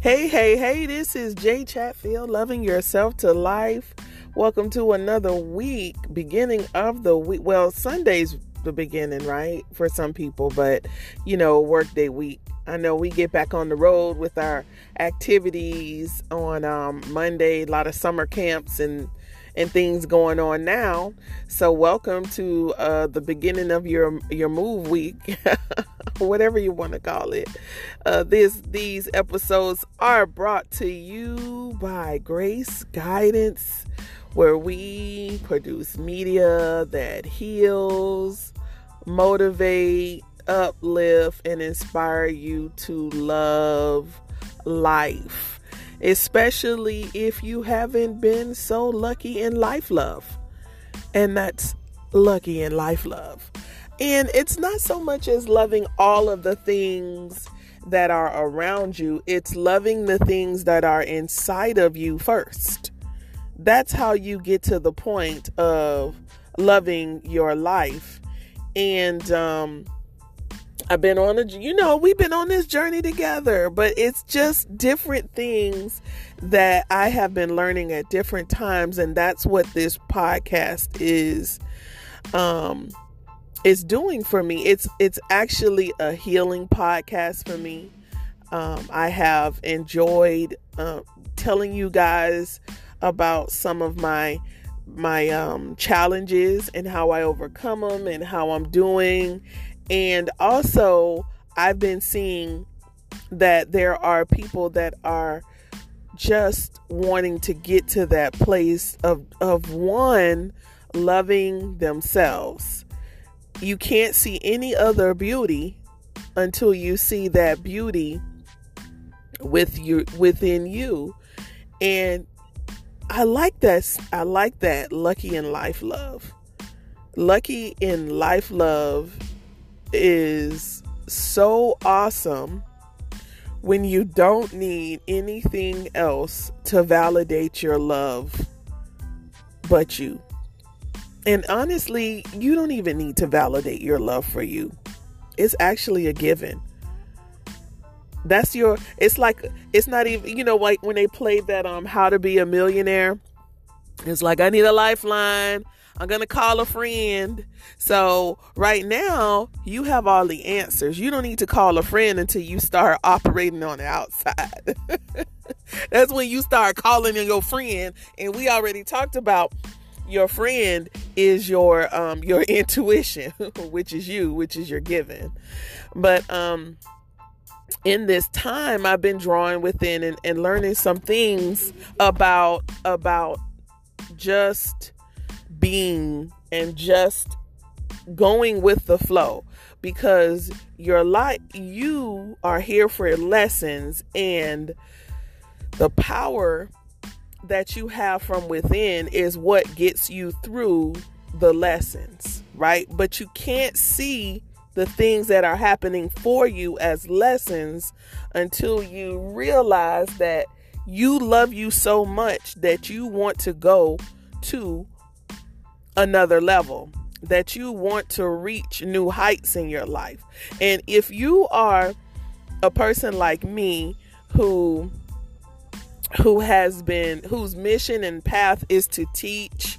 Hey, hey, hey, this is Jay Chatfield, loving yourself to life. Welcome to another week, beginning of the week. Well, Sunday's the beginning, right? For some people, but you know, workday week. I know we get back on the road with our activities on um, Monday, a lot of summer camps and and things going on now. So welcome to uh, the beginning of your your move week, whatever you want to call it. Uh, this these episodes are brought to you by Grace Guidance, where we produce media that heals, motivate, uplift, and inspire you to love life especially if you haven't been so lucky in life love. And that's lucky in life love. And it's not so much as loving all of the things that are around you, it's loving the things that are inside of you first. That's how you get to the point of loving your life. And um, I've been on a, you know, we've been on this journey together, but it's just different things that I have been learning at different times, and that's what this podcast is, um, is doing for me. It's it's actually a healing podcast for me. Um, I have enjoyed uh, telling you guys about some of my my um, challenges and how I overcome them and how I'm doing and also, I've been seeing that there are people that are just wanting to get to that place of of one loving themselves. You can't see any other beauty until you see that beauty with you within you. And I like that I like that lucky in life love. Lucky in life love is so awesome when you don't need anything else to validate your love but you. And honestly, you don't even need to validate your love for you. It's actually a given. That's your it's like it's not even you know like when they played that um how to be a millionaire. It's like I need a lifeline. I'm going to call a friend. So, right now, you have all the answers. You don't need to call a friend until you start operating on the outside. That's when you start calling in your friend. And we already talked about your friend is your um your intuition, which is you, which is your given. But um in this time I've been drawing within and, and learning some things about about just being and just going with the flow because your life you are here for lessons and the power that you have from within is what gets you through the lessons right? But you can't see the things that are happening for you as lessons until you realize that you love you so much that you want to go to another level, that you want to reach new heights in your life. And if you are a person like me who who has been whose mission and path is to teach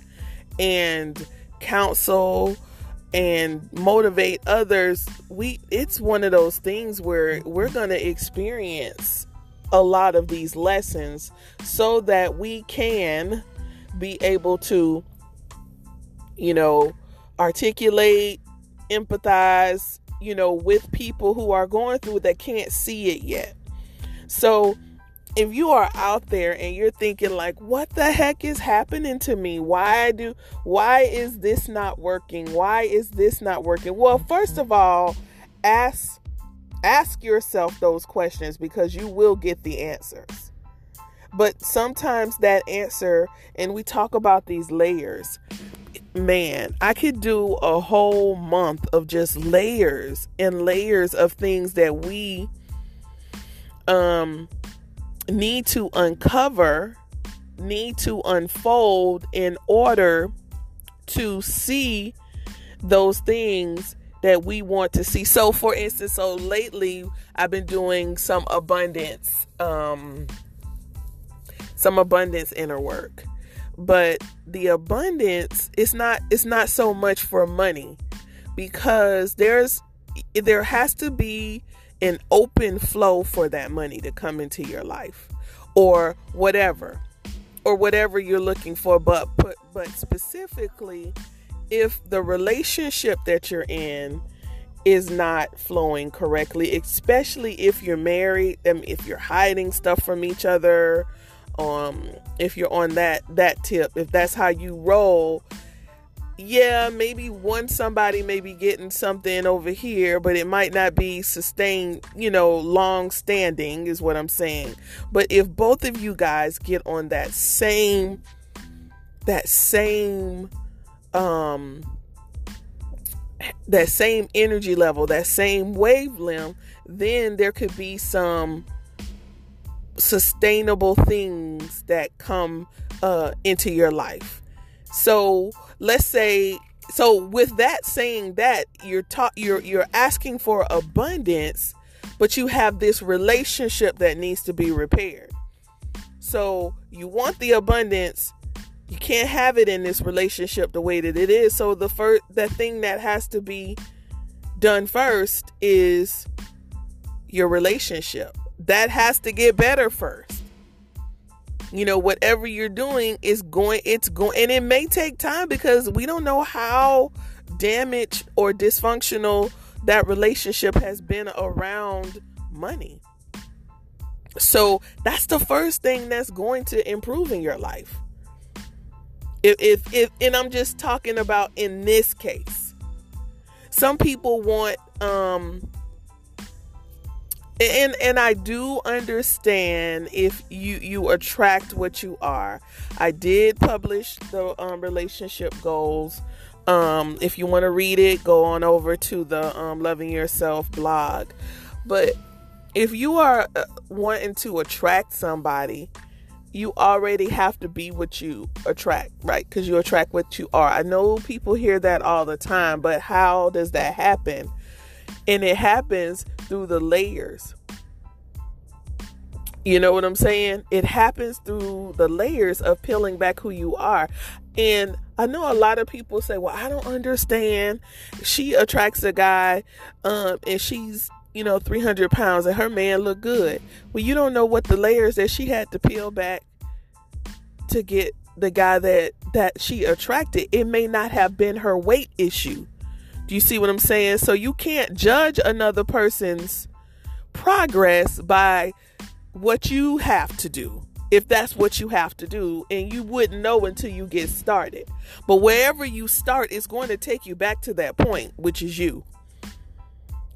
and counsel and motivate others we it's one of those things where we're going to experience a lot of these lessons so that we can be able to you know, articulate, empathize, you know, with people who are going through that can't see it yet. So, if you are out there and you're thinking like what the heck is happening to me? Why do why is this not working? Why is this not working? Well first of all ask ask yourself those questions because you will get the answers. But sometimes that answer and we talk about these layers man, I could do a whole month of just layers and layers of things that we um need to uncover, need to unfold in order to see those things that we want to see. So for instance, so lately I've been doing some abundance um some abundance inner work. But the abundance is not it's not so much for money because there's there has to be an open flow for that money to come into your life or whatever or whatever you're looking for. But but, but specifically if the relationship that you're in is not flowing correctly especially if you're married and if you're hiding stuff from each other um if you're on that that tip if that's how you roll yeah, maybe one somebody may be getting something over here, but it might not be sustained, you know, long standing, is what I'm saying. But if both of you guys get on that same, that same, um, that same energy level, that same wavelength, then there could be some sustainable things that come uh, into your life. So, let's say so with that saying that you're taught you're you're asking for abundance but you have this relationship that needs to be repaired. So you want the abundance. You can't have it in this relationship the way that it is. So the first the thing that has to be done first is your relationship that has to get better first. You know whatever you're doing is going it's going and it may take time because we don't know how damaged or dysfunctional that relationship has been around money. So that's the first thing that's going to improve in your life. If if, if and i'm just talking about in this case. Some people want um and and I do understand if you you attract what you are. I did publish the um, relationship goals. Um, if you want to read it, go on over to the um, Loving Yourself blog. But if you are uh, wanting to attract somebody, you already have to be what you attract, right? Because you attract what you are. I know people hear that all the time, but how does that happen? And it happens through the layers. You know what I'm saying? It happens through the layers of peeling back who you are. And I know a lot of people say, well, I don't understand. She attracts a guy um, and she's, you know, 300 pounds and her man look good. Well, you don't know what the layers that she had to peel back to get the guy that that she attracted. It may not have been her weight issue. Do you see what I'm saying? So you can't judge another person's progress by what you have to do if that's what you have to do and you wouldn't know until you get started. But wherever you start it's going to take you back to that point which is you.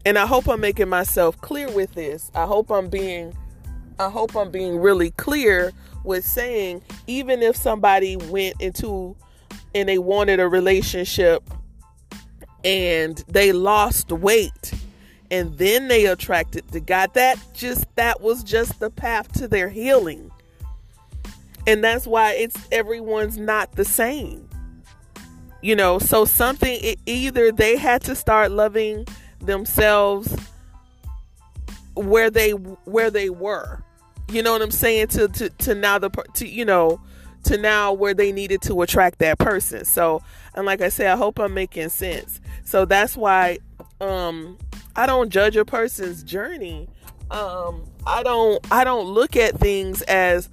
And i hope i'm making myself clear with this. I hope i'm being i hope i'm being really clear with saying even if somebody went into and they wanted a relationship and they lost weight and then they attracted to God. That just that was just the path to their healing. And that's why it's everyone's not the same. You know, so something it, either they had to start loving themselves where they where they were. You know what I'm saying to to to now the to you know to now where they needed to attract that person. So, and like I said, I hope I'm making sense. So that's why um I don't judge a person's journey. Um I don't I don't look at things as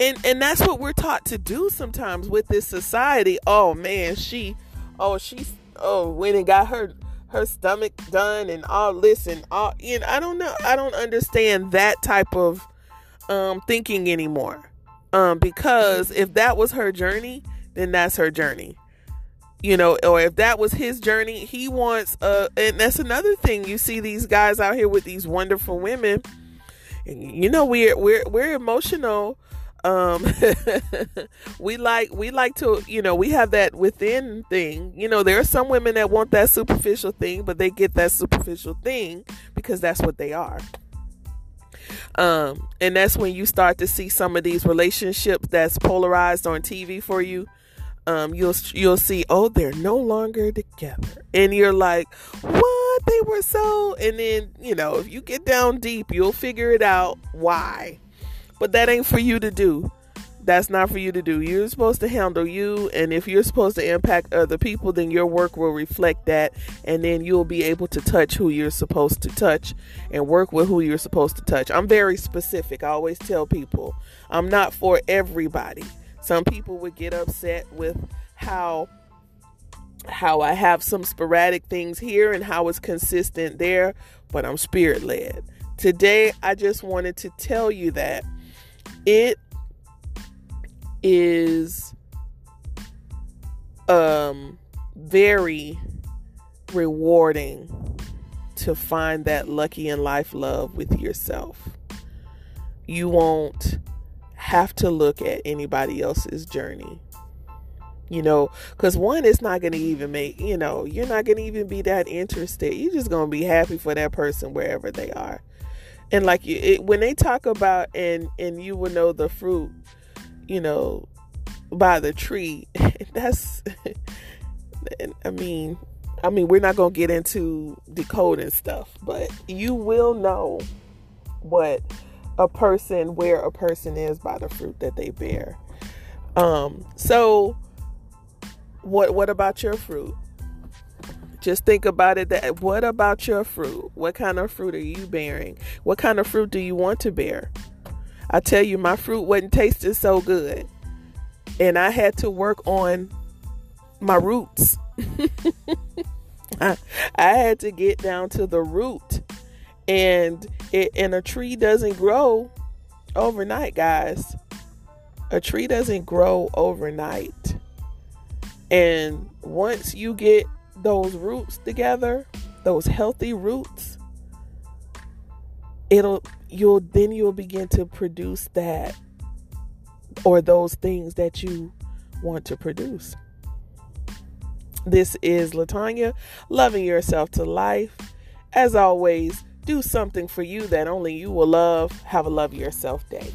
and and that's what we're taught to do sometimes with this society. Oh man, she oh she's oh went and got her her stomach done and all listen all and I don't know I don't understand that type of um thinking anymore. Um because if that was her journey, then that's her journey. You know or if that was his journey he wants uh and that's another thing. You see these guys out here with these wonderful women and you know we're we're we're emotional. Um we like we like to you know we have that within thing. You know there are some women that want that superficial thing but they get that superficial thing because that's what they are um and that's when you start to see some of these relationships that's polarized on TV for you um, you'll you'll see, oh, they're no longer together, and you're like, what? They were so, and then you know, if you get down deep, you'll figure it out why. But that ain't for you to do. That's not for you to do. You're supposed to handle you, and if you're supposed to impact other people, then your work will reflect that, and then you'll be able to touch who you're supposed to touch and work with who you're supposed to touch. I'm very specific. I always tell people I'm not for everybody. Some people would get upset with how how I have some sporadic things here and how it's consistent there, but I'm spirit led. Today I just wanted to tell you that it is um very rewarding to find that lucky in life love with yourself. You won't have to look at anybody else's journey. You know, because one, it's not going to even make, you know, you're not going to even be that interested. You're just going to be happy for that person wherever they are. And like you, it, when they talk about, and, and you will know the fruit, you know, by the tree, that's, I mean, I mean, we're not going to get into decoding stuff, but you will know what a person where a person is by the fruit that they bear. Um, so what what about your fruit? Just think about it that what about your fruit? What kind of fruit are you bearing? What kind of fruit do you want to bear? I tell you my fruit wasn't tasting so good. And I had to work on my roots. I, I had to get down to the root and it and a tree doesn't grow overnight guys a tree doesn't grow overnight and once you get those roots together those healthy roots it'll you'll then you'll begin to produce that or those things that you want to produce this is latanya loving yourself to life as always do something for you that only you will love. Have a love yourself day.